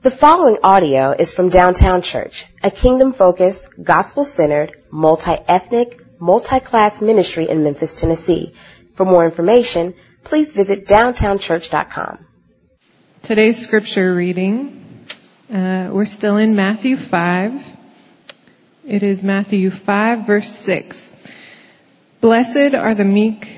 The following audio is from Downtown Church, a kingdom-focused, gospel-centered, multi-ethnic, multi-class ministry in Memphis, Tennessee. For more information, please visit downtownchurch.com. Today's scripture reading, uh, we're still in Matthew 5. It is Matthew 5 verse 6. Blessed are the meek,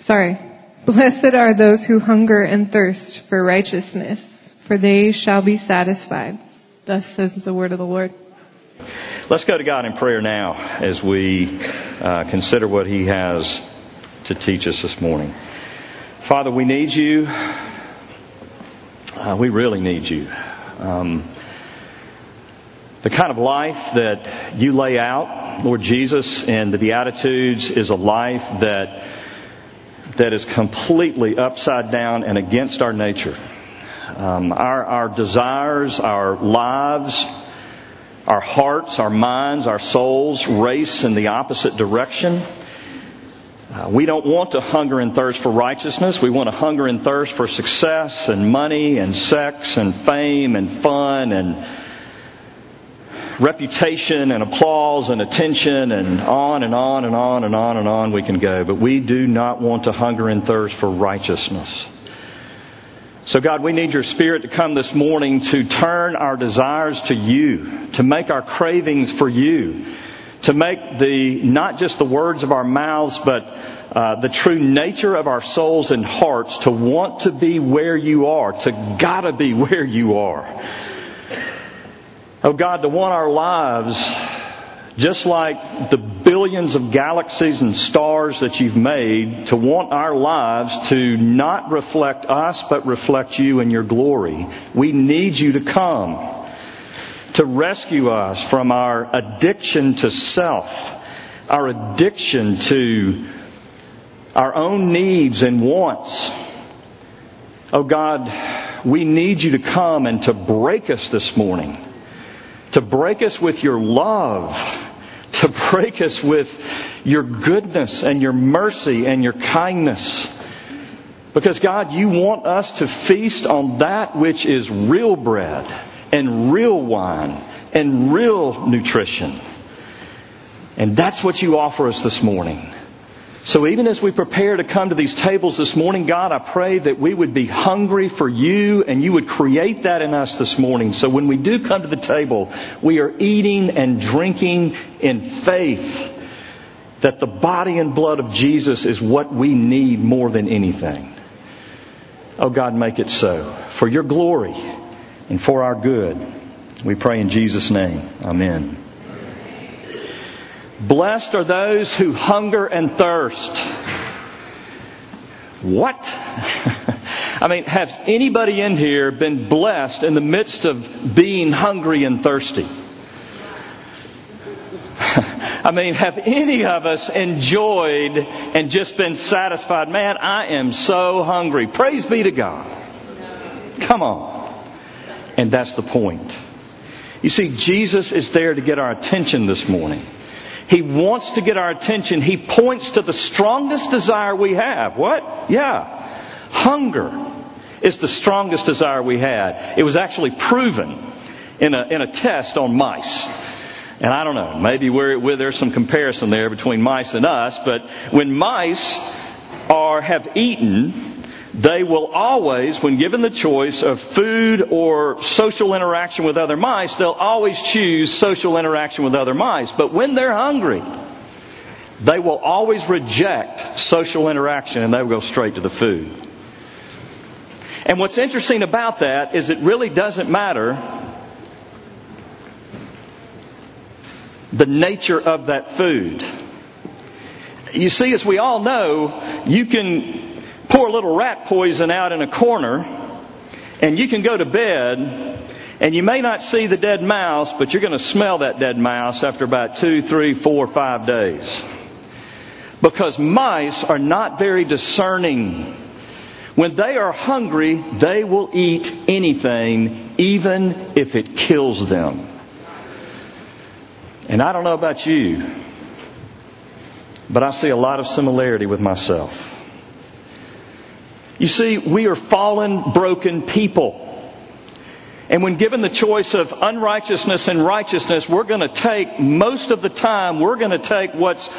sorry, blessed are those who hunger and thirst for righteousness for they shall be satisfied. Thus says the word of the Lord. Let's go to God in prayer now as we uh, consider what He has to teach us this morning. Father, we need you. Uh, we really need you. Um, the kind of life that you lay out, Lord Jesus, in the Beatitudes is a life that that is completely upside down and against our nature. Um, our, our desires, our lives, our hearts, our minds, our souls race in the opposite direction. Uh, we don't want to hunger and thirst for righteousness. We want to hunger and thirst for success and money and sex and fame and fun and reputation and applause and attention and on and on and on and on and on we can go. But we do not want to hunger and thirst for righteousness. So God, we need your spirit to come this morning to turn our desires to you, to make our cravings for you, to make the, not just the words of our mouths, but uh, the true nature of our souls and hearts to want to be where you are, to gotta be where you are. Oh God, to want our lives just like the billions of galaxies and stars that you've made, to want our lives to not reflect us, but reflect you and your glory. We need you to come to rescue us from our addiction to self, our addiction to our own needs and wants. Oh God, we need you to come and to break us this morning, to break us with your love to break us with your goodness and your mercy and your kindness. Because God, you want us to feast on that which is real bread and real wine and real nutrition. And that's what you offer us this morning. So even as we prepare to come to these tables this morning, God, I pray that we would be hungry for you and you would create that in us this morning. So when we do come to the table, we are eating and drinking in faith that the body and blood of Jesus is what we need more than anything. Oh God, make it so. For your glory and for our good. We pray in Jesus' name. Amen. Blessed are those who hunger and thirst. What? I mean, has anybody in here been blessed in the midst of being hungry and thirsty? I mean, have any of us enjoyed and just been satisfied? Man, I am so hungry. Praise be to God. Come on. And that's the point. You see, Jesus is there to get our attention this morning. He wants to get our attention. He points to the strongest desire we have. What? Yeah. Hunger is the strongest desire we had. It was actually proven in a, in a test on mice. And I don't know, maybe we're, there's some comparison there between mice and us, but when mice are, have eaten they will always, when given the choice of food or social interaction with other mice, they'll always choose social interaction with other mice. But when they're hungry, they will always reject social interaction and they will go straight to the food. And what's interesting about that is it really doesn't matter the nature of that food. You see, as we all know, you can pour a little rat poison out in a corner, and you can go to bed, and you may not see the dead mouse, but you're going to smell that dead mouse after about two, three, four, five days. Because mice are not very discerning. When they are hungry, they will eat anything, even if it kills them. And I don't know about you, but I see a lot of similarity with myself. You see, we are fallen, broken people. And when given the choice of unrighteousness and righteousness, we're going to take, most of the time, we're going to take what's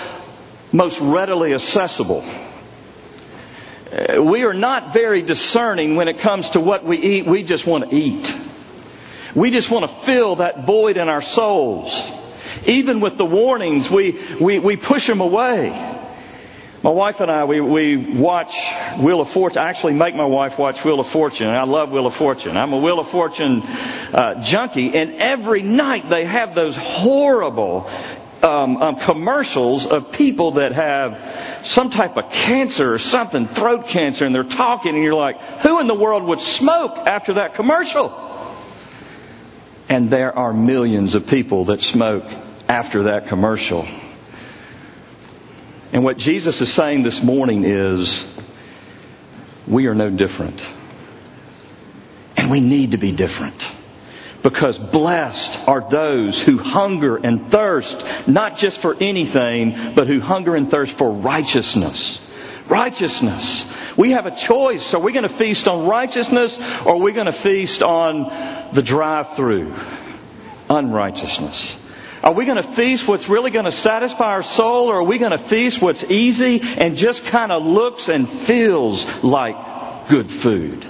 most readily accessible. We are not very discerning when it comes to what we eat. We just want to eat. We just want to fill that void in our souls. Even with the warnings, we, we, we push them away. My wife and I, we, we watch Wheel of Fortune. I actually make my wife watch Wheel of Fortune. I love Wheel of Fortune. I'm a Wheel of Fortune uh, junkie, and every night they have those horrible um, um, commercials of people that have some type of cancer or something, throat cancer, and they're talking, and you're like, who in the world would smoke after that commercial? And there are millions of people that smoke after that commercial. And what Jesus is saying this morning is, we are no different. And we need to be different. Because blessed are those who hunger and thirst, not just for anything, but who hunger and thirst for righteousness. Righteousness. We have a choice. Are we going to feast on righteousness or are we going to feast on the drive through? Unrighteousness. Are we going to feast what's really going to satisfy our soul, or are we going to feast what's easy and just kind of looks and feels like good food?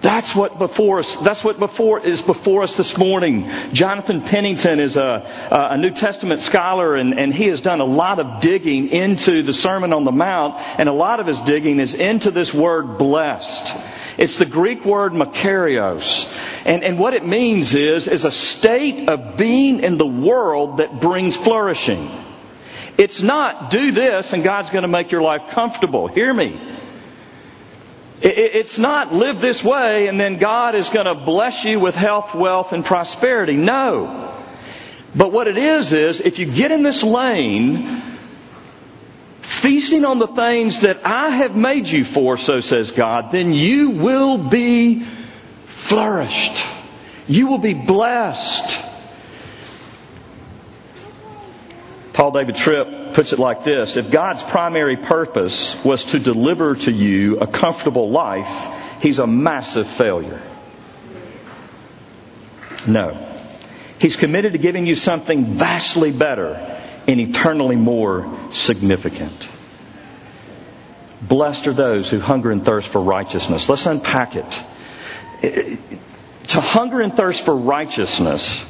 That's what before us. That's what before is before us this morning. Jonathan Pennington is a, a New Testament scholar, and, and he has done a lot of digging into the Sermon on the Mount, and a lot of his digging is into this word "blessed." It's the Greek word makarios. And, and what it means is, is a state of being in the world that brings flourishing. It's not do this and God's going to make your life comfortable. Hear me. It's not live this way and then God is going to bless you with health, wealth, and prosperity. No. But what it is, is if you get in this lane, feasting on the things that I have made you for, so says God, then you will be flourished. You will be blessed. Paul David Tripp puts it like this If God's primary purpose was to deliver to you a comfortable life, he's a massive failure. No. He's committed to giving you something vastly better and eternally more significant. Blessed are those who hunger and thirst for righteousness. Let's unpack it. To hunger and thirst for righteousness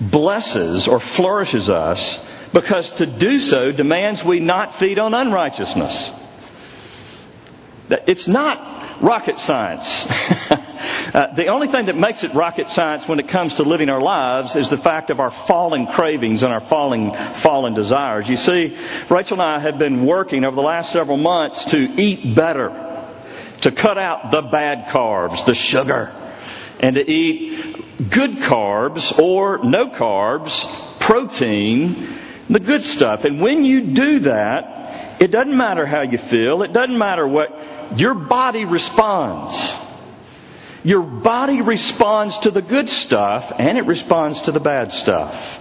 blesses or flourishes us because to do so demands we not feed on unrighteousness. It's not rocket science. uh, the only thing that makes it rocket science when it comes to living our lives is the fact of our fallen cravings and our fallen, fallen desires. You see, Rachel and I have been working over the last several months to eat better, to cut out the bad carbs, the sugar, and to eat good carbs or no carbs, protein, the good stuff. And when you do that, it doesn't matter how you feel. It doesn't matter what, your body responds. Your body responds to the good stuff and it responds to the bad stuff.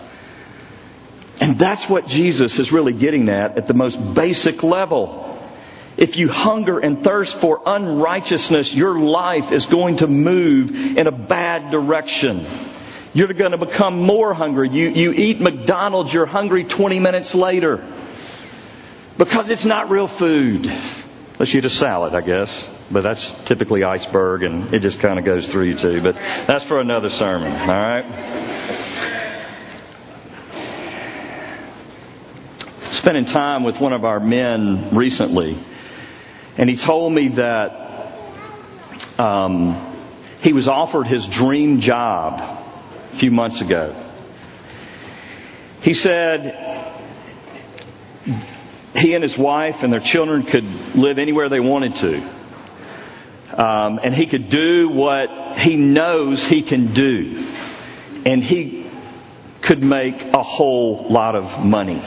And that's what Jesus is really getting at at the most basic level. If you hunger and thirst for unrighteousness, your life is going to move in a bad direction. You're going to become more hungry. You, you eat McDonald's, you're hungry 20 minutes later. Because it's not real food. Unless you eat a salad, I guess. But that's typically iceberg and it just kind of goes through you too. But that's for another sermon, alright? Spending time with one of our men recently and he told me that um, he was offered his dream job a few months ago. He said he and his wife and their children could live anywhere they wanted to. Um, and he could do what he knows he can do. And he could make a whole lot of money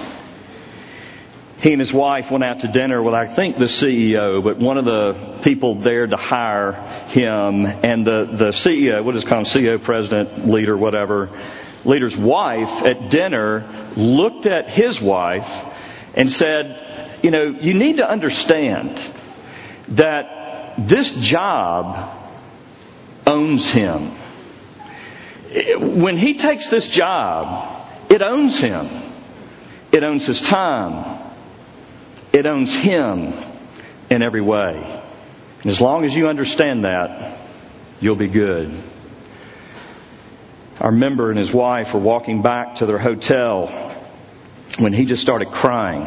he and his wife went out to dinner with, I think, the CEO, but one of the people there to hire him, and the, the CEO, what is it called, CEO, president, leader, whatever, leader's wife at dinner looked at his wife and said, you know, you need to understand that this job owns him. When he takes this job, it owns him. It owns his time. It owns him in every way. And as long as you understand that, you'll be good. Our member and his wife were walking back to their hotel when he just started crying.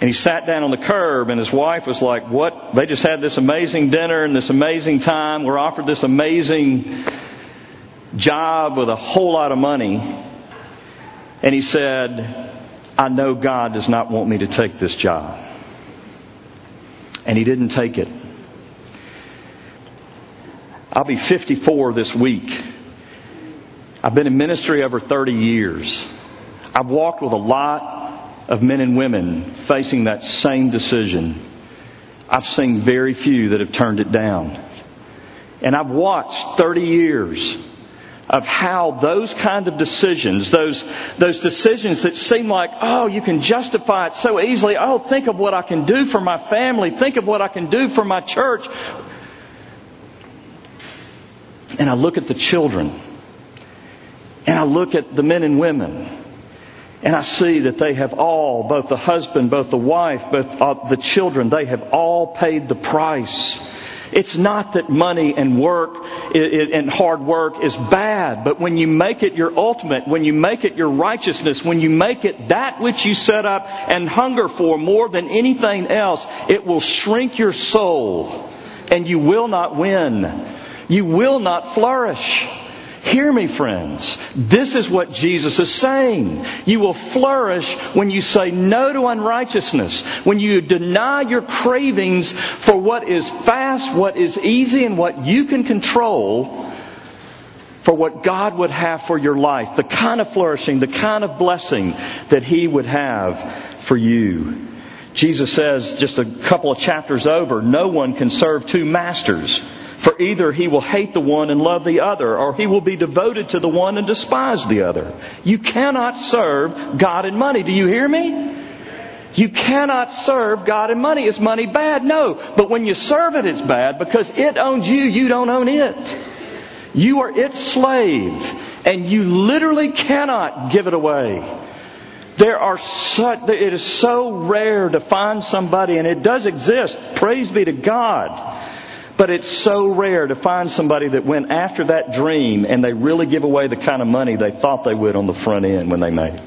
And he sat down on the curb and his wife was like, what? They just had this amazing dinner and this amazing time. We're offered this amazing job with a whole lot of money. And he said, I know God does not want me to take this job. And he didn't take it. I'll be 54 this week. I've been in ministry over 30 years. I've walked with a lot of men and women facing that same decision. I've seen very few that have turned it down. And I've watched 30 years of how those kind of decisions, those, those decisions that seem like, oh, you can justify it so easily. Oh, think of what I can do for my family. Think of what I can do for my church. And I look at the children and I look at the men and women and I see that they have all, both the husband, both the wife, both uh, the children, they have all paid the price. It's not that money and work and hard work is bad, but when you make it your ultimate, when you make it your righteousness, when you make it that which you set up and hunger for more than anything else, it will shrink your soul and you will not win. You will not flourish. Hear me, friends. This is what Jesus is saying. You will flourish when you say no to unrighteousness, when you deny your cravings for what is fast, what is easy, and what you can control for what God would have for your life, the kind of flourishing, the kind of blessing that He would have for you. Jesus says just a couple of chapters over, no one can serve two masters. For either he will hate the one and love the other, or he will be devoted to the one and despise the other. You cannot serve God and money. Do you hear me? You cannot serve God and money. Is money bad? No. But when you serve it, it's bad because it owns you, you don't own it. You are its slave, and you literally cannot give it away. There are such, it is so rare to find somebody, and it does exist, praise be to God, but it's so rare to find somebody that went after that dream and they really give away the kind of money they thought they would on the front end when they made it.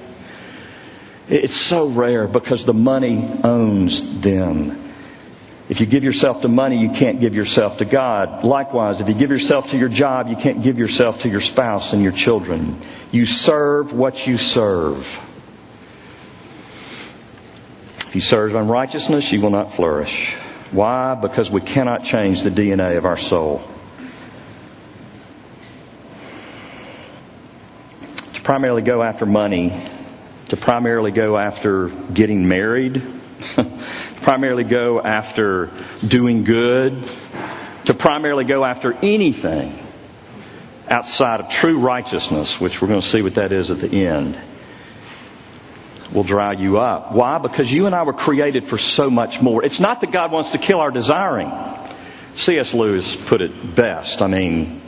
It's so rare because the money owns them. If you give yourself to money, you can't give yourself to God. Likewise, if you give yourself to your job, you can't give yourself to your spouse and your children. You serve what you serve. If you serve unrighteousness, you will not flourish. Why? Because we cannot change the DNA of our soul. To primarily go after money, to primarily go after getting married, to primarily go after doing good, to primarily go after anything outside of true righteousness, which we're going to see what that is at the end will dry you up. Why? Because you and I were created for so much more. It's not that God wants to kill our desiring. C.S. Lewis put it best. I mean,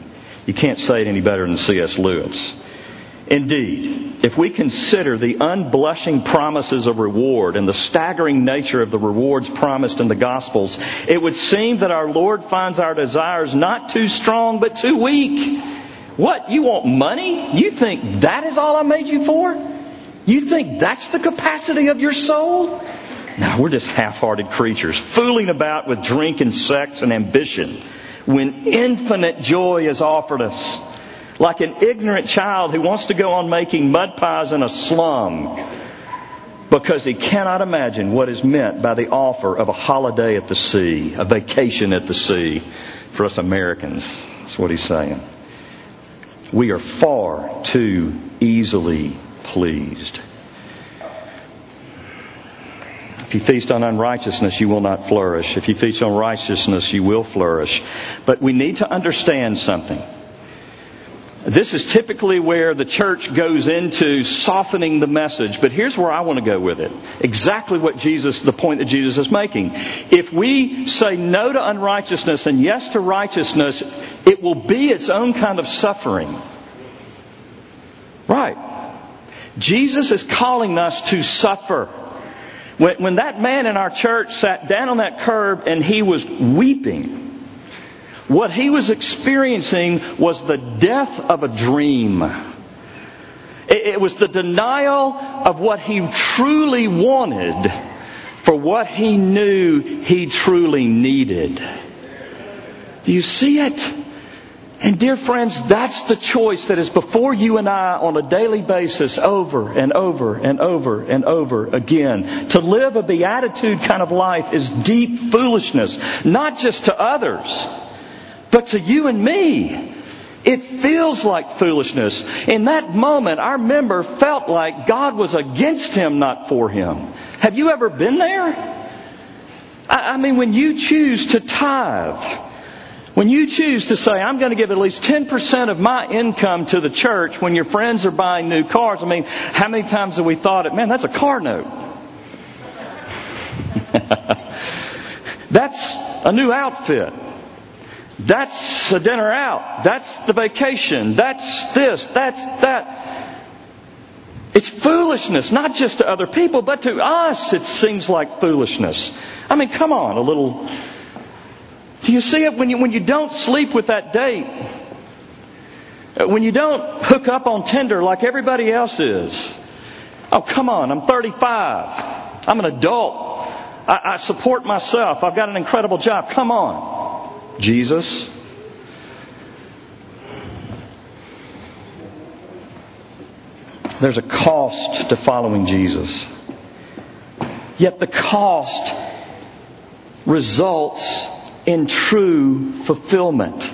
you can't say it any better than C.S. Lewis. Indeed, if we consider the unblushing promises of reward and the staggering nature of the rewards promised in the Gospels, it would seem that our Lord finds our desires not too strong but too weak. What? You want money? You think that is all I made you for? You think that's the capacity of your soul? No, we're just half-hearted creatures, fooling about with drink and sex and ambition when infinite joy is offered us. Like an ignorant child who wants to go on making mud pies in a slum because he cannot imagine what is meant by the offer of a holiday at the sea, a vacation at the sea for us Americans. That's what he's saying. We are far too easily pleased. If you feast on unrighteousness, you will not flourish. If you feast on righteousness, you will flourish. But we need to understand something. This is typically where the church goes into softening the message, but here's where I want to go with it. Exactly what Jesus, the point that Jesus is making. If we say no to unrighteousness and yes to righteousness, it will be its own kind of suffering. Right. Jesus is calling us to suffer. When, when that man in our church sat down on that curb and he was weeping, what he was experiencing was the death of a dream. It was the denial of what he truly wanted for what he knew he truly needed. Do you see it? And dear friends, that's the choice that is before you and I on a daily basis over and over and over and over again. To live a beatitude kind of life is deep foolishness, not just to others, but to you and me, it feels like foolishness. In that moment, our member felt like God was against him, not for him. Have you ever been there? I mean, when you choose to tithe, when you choose to say, I'm going to give at least 10% of my income to the church when your friends are buying new cars, I mean, how many times have we thought it, man, that's a car note. that's a new outfit. That's a dinner out. That's the vacation. That's this. That's that. It's foolishness, not just to other people, but to us it seems like foolishness. I mean, come on, a little. Do you see it when you, when you don't sleep with that date? Uh, when you don't hook up on Tinder like everybody else is? Oh, come on, I'm 35. I'm an adult. I, I support myself. I've got an incredible job. Come on. Jesus. There's a cost to following Jesus. Yet the cost results in true fulfillment.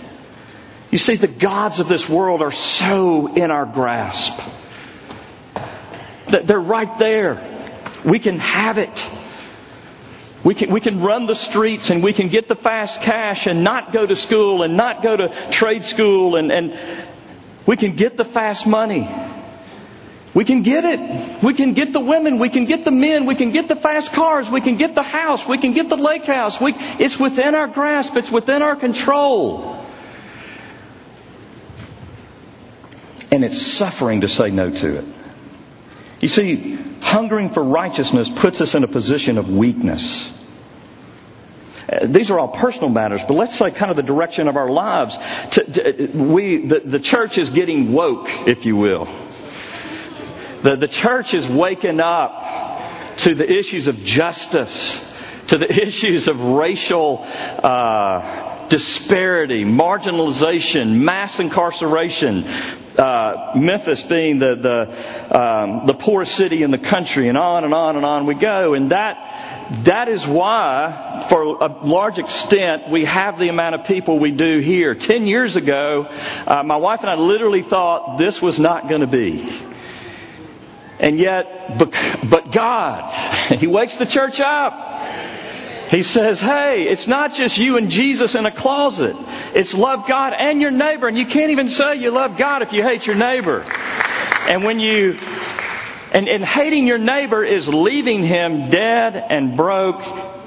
You see, the gods of this world are so in our grasp. They're right there. We can have it. We can, we can run the streets and we can get the fast cash and not go to school and not go to trade school and, and we can get the fast money. We can get it. We can get the women. We can get the men. We can get the fast cars. We can get the house. We can get the lake house. We, it's within our grasp. It's within our control. And it's suffering to say no to it. You see, hungering for righteousness puts us in a position of weakness. Uh, these are all personal matters, but let's say kind of the direction of our lives. We, the, the church is getting woke, if you will. The, the church is waking up to the issues of justice, to the issues of racial uh, disparity, marginalization, mass incarceration, uh, Memphis being the the, um, the poorest city in the country, and on and on and on we go. And that that is why, for a large extent, we have the amount of people we do here. Ten years ago, uh, my wife and I literally thought this was not going to be. And yet, but God, He wakes the church up. He says, hey, it's not just you and Jesus in a closet. It's love God and your neighbor. And you can't even say you love God if you hate your neighbor. And when you, and, and hating your neighbor is leaving him dead and broke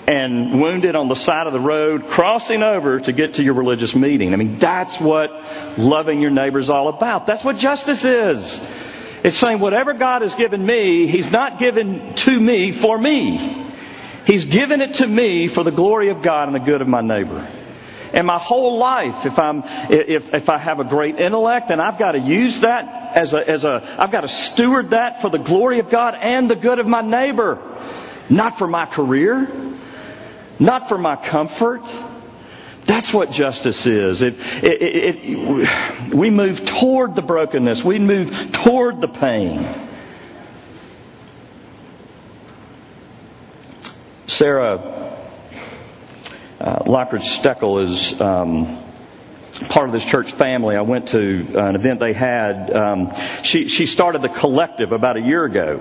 and wounded on the side of the road, crossing over to get to your religious meeting. I mean, that's what loving your neighbor is all about. That's what justice is. It's saying whatever God has given me, He's not given to me for me. He's given it to me for the glory of God and the good of my neighbor. And my whole life, if I'm, if, if I have a great intellect and I've got to use that as a, as a, I've got to steward that for the glory of God and the good of my neighbor. Not for my career. Not for my comfort. That's what justice is. It, it, it, we move toward the brokenness. We move toward the pain. Sarah uh, Lockridge Steckel is um, part of this church family. I went to an event they had. Um, she, she started the collective about a year ago.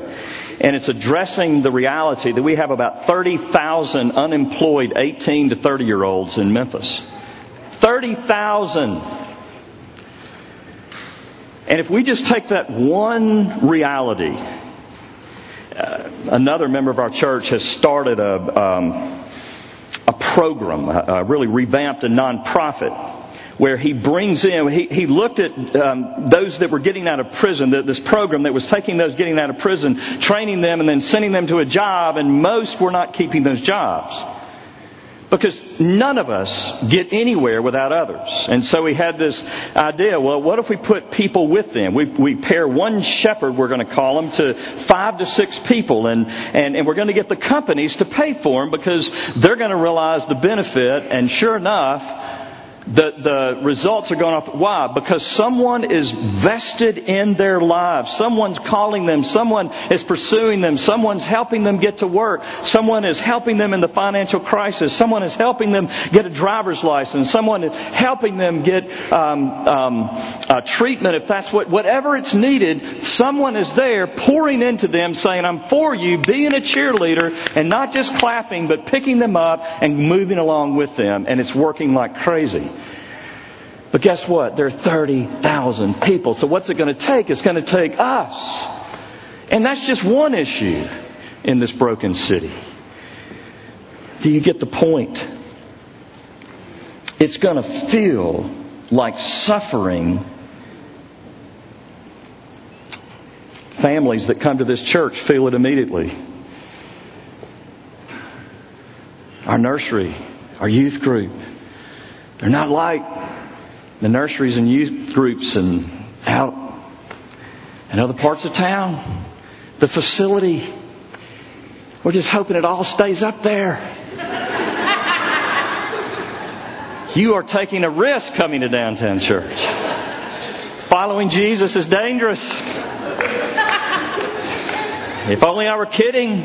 And it's addressing the reality that we have about 30,000 unemployed 18 to 30 year olds in Memphis. 30,000. And if we just take that one reality, uh, another member of our church has started a, um, a program, uh, really revamped a nonprofit where he brings in, he, he looked at um, those that were getting out of prison, this program that was taking those getting out of prison, training them, and then sending them to a job, and most were not keeping those jobs. Because none of us get anywhere without others. And so we had this idea, well, what if we put people with them? We, we pair one shepherd, we're going to call them, to five to six people, and, and, and we're going to get the companies to pay for them because they're going to realize the benefit, and sure enough, the, the results are going off. Why? Because someone is vested in their lives. Someone's calling them. Someone is pursuing them. Someone's helping them get to work. Someone is helping them in the financial crisis. Someone is helping them get a driver's license. Someone is helping them get um, um, treatment if that's what, whatever it's needed. Someone is there pouring into them saying, I'm for you, being a cheerleader and not just clapping, but picking them up and moving along with them. And it's working like crazy. But guess what? There are 30,000 people. So what's it going to take? It's going to take us. And that's just one issue in this broken city. Do you get the point? It's going to feel like suffering. Families that come to this church feel it immediately. Our nursery, our youth group, they're not like the nurseries and youth groups and out in other parts of town. The facility. We're just hoping it all stays up there. you are taking a risk coming to downtown church. Following Jesus is dangerous. If only I were kidding.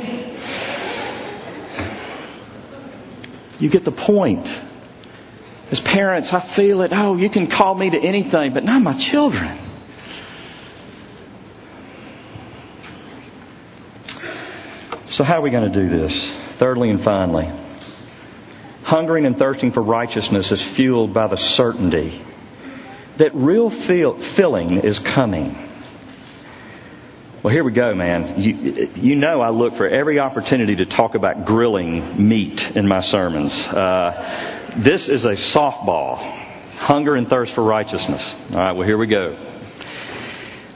You get the point. As parents, I feel it. Oh, you can call me to anything, but not my children. So, how are we going to do this? Thirdly and finally, hungering and thirsting for righteousness is fueled by the certainty that real feel, filling is coming. Well, here we go, man. You, you know I look for every opportunity to talk about grilling meat in my sermons. Uh, this is a softball. Hunger and thirst for righteousness. All right, well, here we go.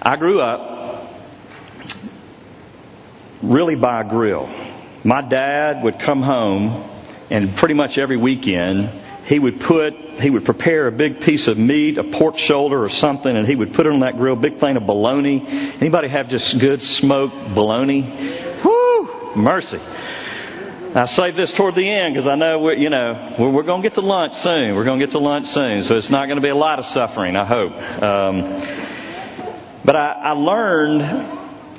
I grew up really by a grill. My dad would come home and pretty much every weekend he would put, he would prepare a big piece of meat, a pork shoulder or something, and he would put it on that grill, big thing of bologna. Anybody have just good smoked bologna? Whoo! Mercy. I save this toward the end because I know we're, you know, we're, we're going to get to lunch soon. We're going to get to lunch soon. So it's not going to be a lot of suffering, I hope. Um, but I, I learned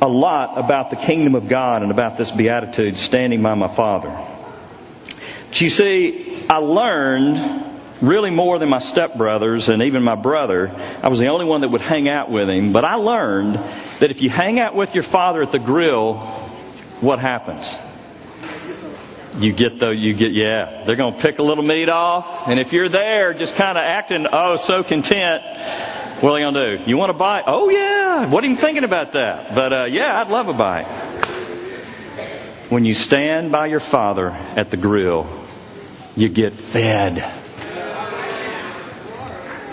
a lot about the kingdom of God and about this beatitude standing by my Father. But you see, I learned really more than my stepbrothers and even my brother. I was the only one that would hang out with him. But I learned that if you hang out with your father at the grill, what happens? You get the you get yeah. They're going to pick a little meat off and if you're there just kind of acting oh so content what are they going to do? You want a bite? Oh yeah. What are you thinking about that. But uh, yeah i'd love a bite. When you stand by your father at the grill you get fed.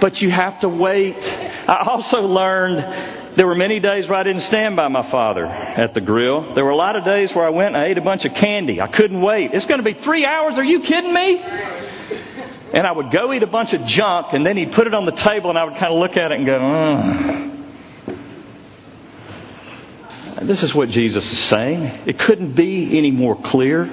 But you have to wait. I also learned there were many days where I didn't stand by my father at the grill. There were a lot of days where I went and I ate a bunch of candy. I couldn't wait. It's going to be three hours. Are you kidding me? And I would go eat a bunch of junk and then he'd put it on the table and I would kind of look at it and go, uh. This is what Jesus is saying. It couldn't be any more clear.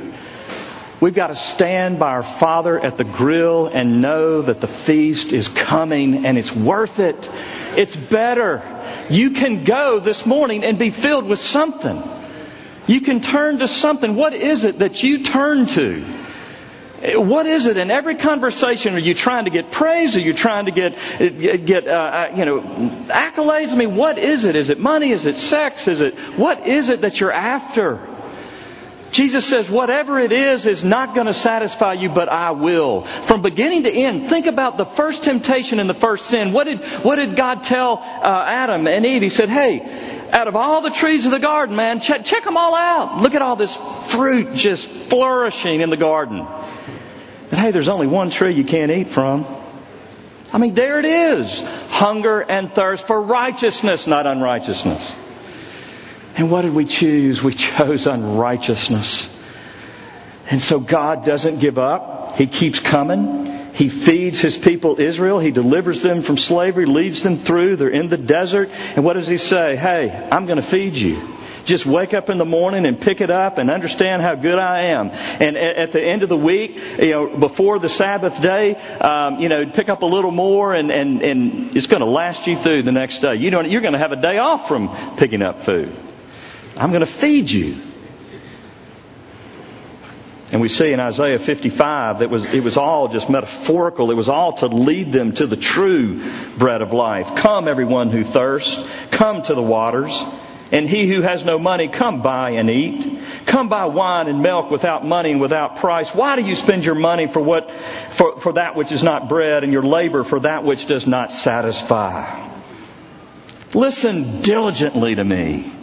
We've got to stand by our Father at the grill and know that the feast is coming and it's worth it. It's better. You can go this morning and be filled with something. You can turn to something. What is it that you turn to? What is it in every conversation? Are you trying to get praise? Are you trying to get get uh, uh, you know accolades? I mean, what is it? Is it money? Is it sex? Is it what is it that you're after? Jesus says, whatever it is is not going to satisfy you, but I will. From beginning to end, think about the first temptation and the first sin. What did, what did God tell uh, Adam and Eve? He said, hey, out of all the trees of the garden, man, check, check them all out. Look at all this fruit just flourishing in the garden. But hey, there's only one tree you can't eat from. I mean, there it is. Hunger and thirst for righteousness, not unrighteousness. And what did we choose? We chose unrighteousness. And so God doesn't give up. He keeps coming. He feeds his people Israel. He delivers them from slavery, leads them through. They're in the desert. And what does he say? Hey, I'm going to feed you. Just wake up in the morning and pick it up and understand how good I am. And at the end of the week, you know, before the Sabbath day, um, you know, pick up a little more and, and, and it's going to last you through the next day. You know, you're going to have a day off from picking up food. I'm going to feed you. And we see in Isaiah 55 that was, it was all just metaphorical. It was all to lead them to the true bread of life. Come, everyone who thirsts. Come to the waters. And he who has no money, come buy and eat. Come buy wine and milk without money and without price. Why do you spend your money for what, for, for that which is not bread and your labor for that which does not satisfy? Listen diligently to me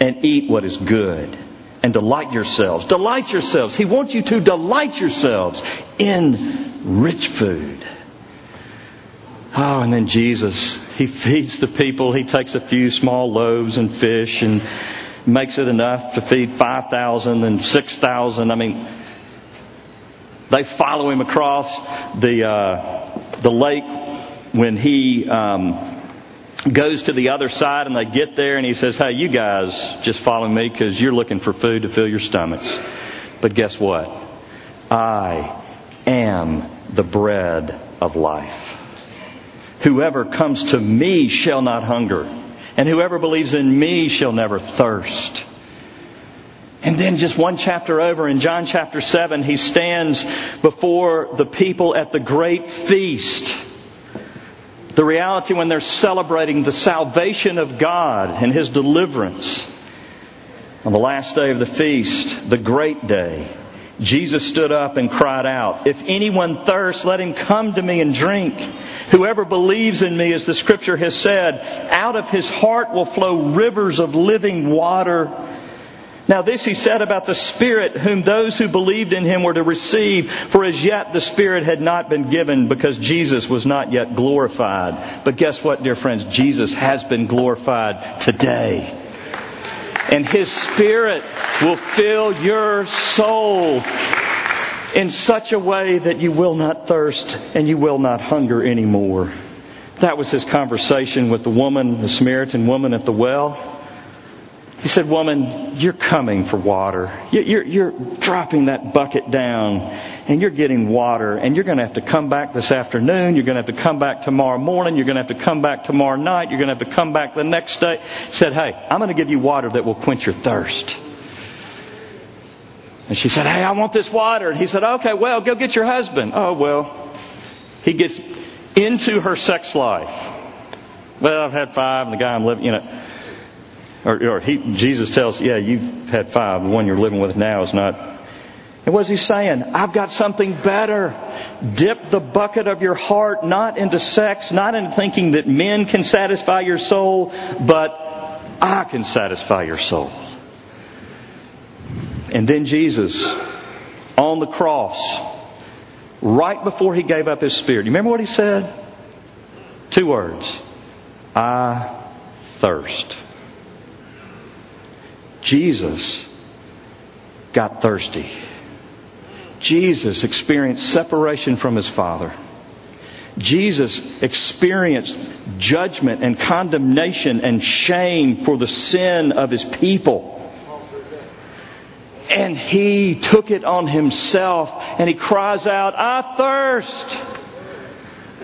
and eat what is good and delight yourselves. Delight yourselves. He wants you to delight yourselves in rich food. Oh, and then Jesus, He feeds the people. He takes a few small loaves and fish and makes it enough to feed 5,000 and 6,000. I mean, they follow Him across the, uh, the lake when He, um, goes to the other side and they get there and he says, Hey, you guys just follow me because you're looking for food to fill your stomachs. But guess what? I am the bread of life. Whoever comes to me shall not hunger, and whoever believes in me shall never thirst. And then just one chapter over in John chapter 7, he stands before the people at the great feast the reality when they're celebrating the salvation of God and His deliverance. On the last day of the feast, the great day, Jesus stood up and cried out, If anyone thirsts, let him come to me and drink. Whoever believes in me, as the scripture has said, out of his heart will flow rivers of living water. Now this he said about the Spirit whom those who believed in him were to receive, for as yet the Spirit had not been given because Jesus was not yet glorified. But guess what, dear friends? Jesus has been glorified today. And his Spirit will fill your soul in such a way that you will not thirst and you will not hunger anymore. That was his conversation with the woman, the Samaritan woman at the well. He said, Woman, you're coming for water. You're, you're, dropping that bucket down and you're getting water and you're going to have to come back this afternoon. You're going to have to come back tomorrow morning. You're going to have to come back tomorrow night. You're going to have to come back the next day. He said, Hey, I'm going to give you water that will quench your thirst. And she said, Hey, I want this water. And he said, Okay, well, go get your husband. Oh, well. He gets into her sex life. Well, I've had five and the guy I'm living, you know. Or, or he, Jesus tells, yeah, you've had five. The one you're living with now is not. And what's he saying? I've got something better. Dip the bucket of your heart not into sex, not into thinking that men can satisfy your soul, but I can satisfy your soul. And then Jesus, on the cross, right before he gave up his spirit, you remember what he said? Two words. I thirst. Jesus got thirsty. Jesus experienced separation from his Father. Jesus experienced judgment and condemnation and shame for the sin of his people. And he took it on himself and he cries out, I thirst,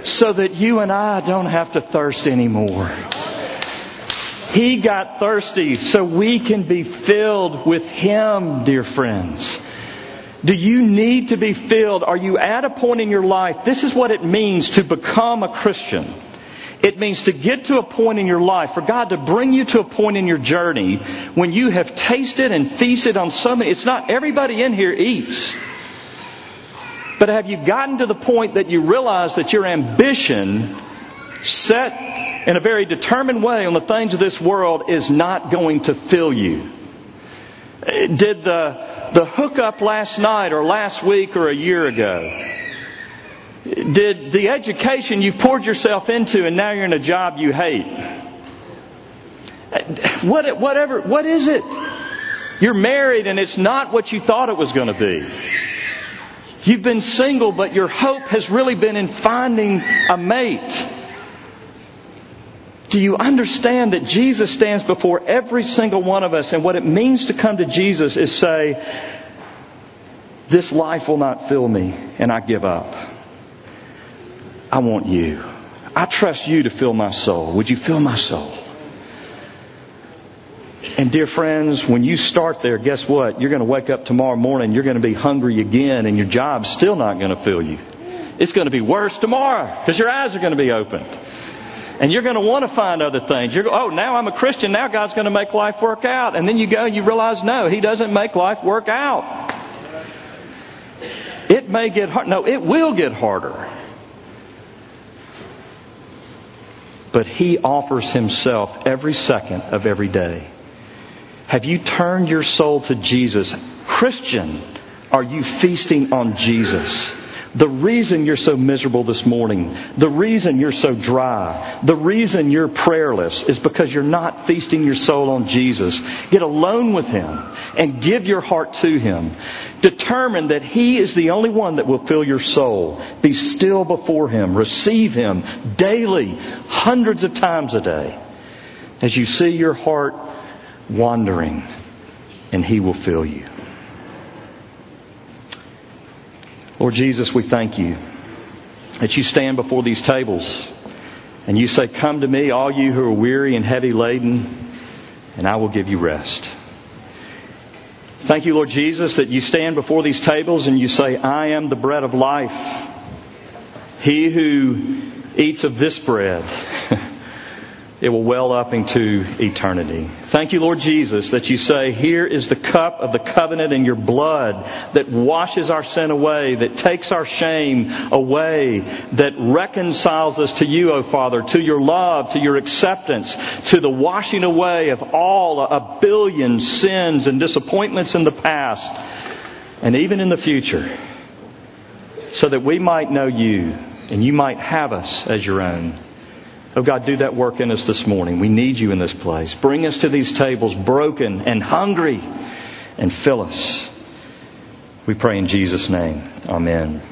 so that you and I don't have to thirst anymore. He got thirsty so we can be filled with Him, dear friends. Do you need to be filled? Are you at a point in your life? This is what it means to become a Christian. It means to get to a point in your life, for God to bring you to a point in your journey when you have tasted and feasted on so many. It's not everybody in here eats. But have you gotten to the point that you realize that your ambition set in a very determined way on the things of this world is not going to fill you? Did the, the hookup last night or last week or a year ago, did the education you've poured yourself into and now you're in a job you hate? What, whatever, what is it? You're married and it's not what you thought it was going to be. You've been single, but your hope has really been in finding a mate. Do you understand that Jesus stands before every single one of us and what it means to come to Jesus is say, this life will not fill me and I give up. I want you. I trust you to fill my soul. Would you fill my soul? And dear friends, when you start there, guess what? You're going to wake up tomorrow morning, you're going to be hungry again, and your job's still not going to fill you. It's going to be worse tomorrow because your eyes are going to be opened. And you're going to want to find other things. You're, oh, now I'm a Christian. Now God's going to make life work out. And then you go and you realize, no, He doesn't make life work out. It may get hard. No, it will get harder. But He offers Himself every second of every day. Have you turned your soul to Jesus? Christian, are you feasting on Jesus? The reason you're so miserable this morning, the reason you're so dry, the reason you're prayerless is because you're not feasting your soul on Jesus. Get alone with Him and give your heart to Him. Determine that He is the only one that will fill your soul. Be still before Him. Receive Him daily, hundreds of times a day. As you see your heart wandering, and He will fill you. Lord Jesus, we thank you that you stand before these tables and you say, Come to me, all you who are weary and heavy laden, and I will give you rest. Thank you, Lord Jesus, that you stand before these tables and you say, I am the bread of life. He who eats of this bread it will well up into eternity. Thank you, Lord Jesus, that you say, here is the cup of the covenant in your blood that washes our sin away, that takes our shame away, that reconciles us to you, O Father, to your love, to your acceptance, to the washing away of all a billion sins and disappointments in the past and even in the future, so that we might know you and you might have us as your own. Oh God, do that work in us this morning. We need you in this place. Bring us to these tables broken and hungry and fill us. We pray in Jesus' name. Amen.